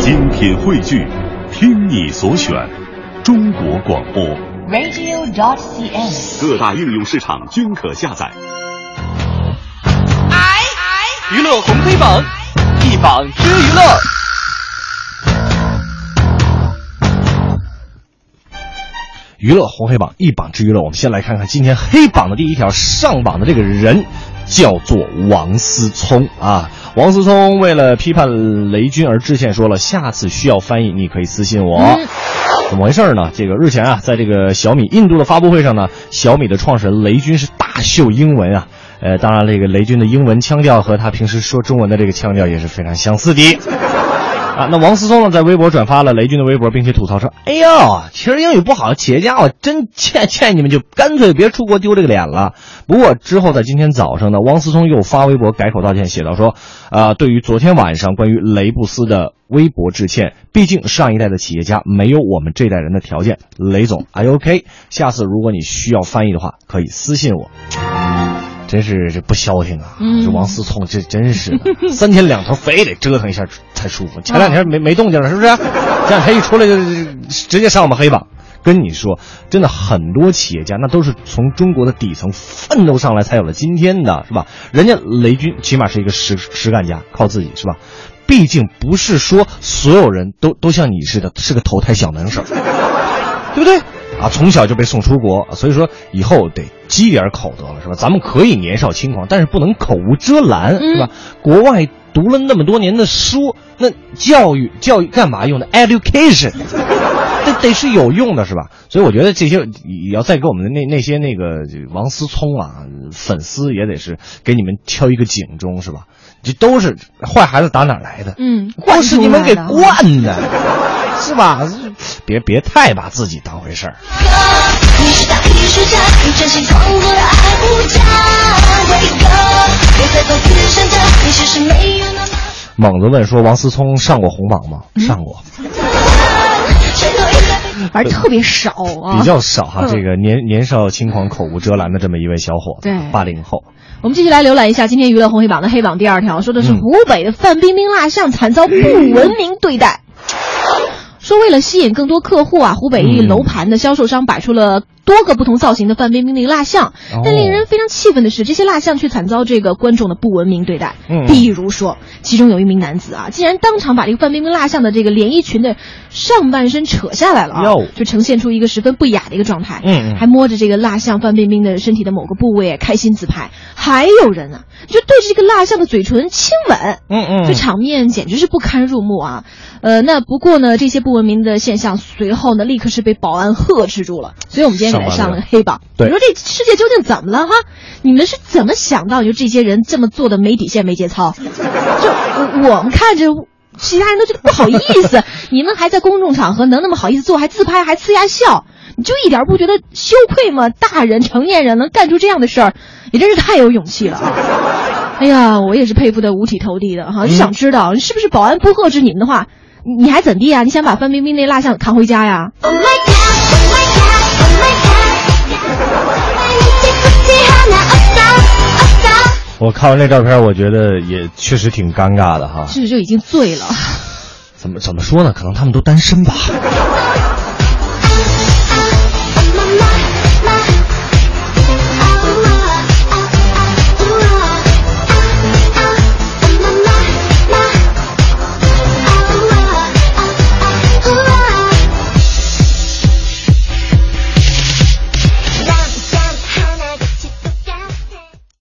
精品汇聚，听你所选，中国广播。radio.dot.cn，。各大应用市场均可下载。哎哎娱乐红黑榜，一榜知娱乐。娱乐红黑榜一榜之娱乐，我们先来看看今天黑榜的第一条上榜的这个人，叫做王思聪啊。王思聪为了批判雷军而致歉，说了下次需要翻译，你可以私信我。怎么回事呢？这个日前啊，在这个小米印度的发布会上呢，小米的创始人雷军是大秀英文啊。呃，当然，这个雷军的英文腔调和他平时说中文的这个腔调也是非常相似的。啊，那王思聪呢，在微博转发了雷军的微博，并且吐槽说：“哎呦，其实英语不好，企业家我真欠欠你们，就干脆别出国丢这个脸了。”不过之后在今天早上呢，王思聪又发微博改口道歉，写道说：“啊，对于昨天晚上关于雷布斯的微博致歉，毕竟上一代的企业家没有我们这代人的条件。雷总 you OK？下次如果你需要翻译的话，可以私信我。”真是这不消停啊！嗯这王思聪这真是的，三天两头非得折腾一下才舒服。前两天没没动静了，是不是？这两天一出来就就直接上我们黑榜。跟你说，真的很多企业家那都是从中国的底层奋斗上来才有了今天的，是吧？人家雷军起码是一个实实干家，靠自己是吧？毕竟不是说所有人都都像你似的是个投胎小能手，对不对？啊，从小就被送出国，所以说以后得积点口德了，是吧？咱们可以年少轻狂，但是不能口无遮拦，是吧？国外读了那么多年的书，那教育教育干嘛用的？education，这得是有用的，是吧？所以我觉得这些也要再给我们的那那些那个王思聪啊粉丝也得是给你们敲一个警钟，是吧？这都是坏孩子打哪儿来的？嗯，都是你们给惯的，是吧？别别太把自己当回事儿。你是大艺术家，你真心创作的爱无价。猛子问说：“王思聪上过红榜吗？”嗯上过，谁都应该反正特别少啊，比较少哈。嗯这个年年少轻狂、口无遮拦的这么一位小伙子，对八零后，我们继续来浏览一下今天娱乐红黑榜的黑榜第二条，说的是嗯湖北的范冰冰蜡像惨遭不文明对待。说为了吸引更多客户啊，湖北一嗯楼盘的销售商摆出了多个不同造型的范冰冰的蜡像，哦但令人非常气愤的是，这些蜡像却惨遭这个观众的不文明对待。嗯比如说，其中有一名男子啊，竟然当场把这个范冰冰蜡像的这个连衣裙的上半身扯下来了啊，就呈现出一个十分不雅的一个状态。还摸着这个蜡像范冰冰的身体的某个部位开心自拍。还有人啊，就对着这个蜡像的嘴唇亲吻。嗯嗯这场面简直是不堪入目啊！呃，那不过呢，这些不文明的现象随后呢，立刻是被保安呵斥住了。所以我们今天给他上了个黑榜。对你说这世界究竟怎么了哈？你们是怎么想到就这些人这么做的没底线、没节操？就我我们看着。其他人都觉得不好意思，你们还在公众场合能那么好意思做，还自拍，还呲牙笑，你就一点不觉得羞愧吗？大人、成年人能干出这样的事儿，也真是太有勇气了啊！哎呀，我也是佩服的五体投地的哈，就想知道是不是保安不呵斥你们的话，你你还怎地啊？你想把范冰冰那蜡像扛回家呀？Oh oh 我看完这照片，我觉得也确实挺尴尬的哈。是不是就已经醉了？怎么怎么说呢？可能他们都单身吧。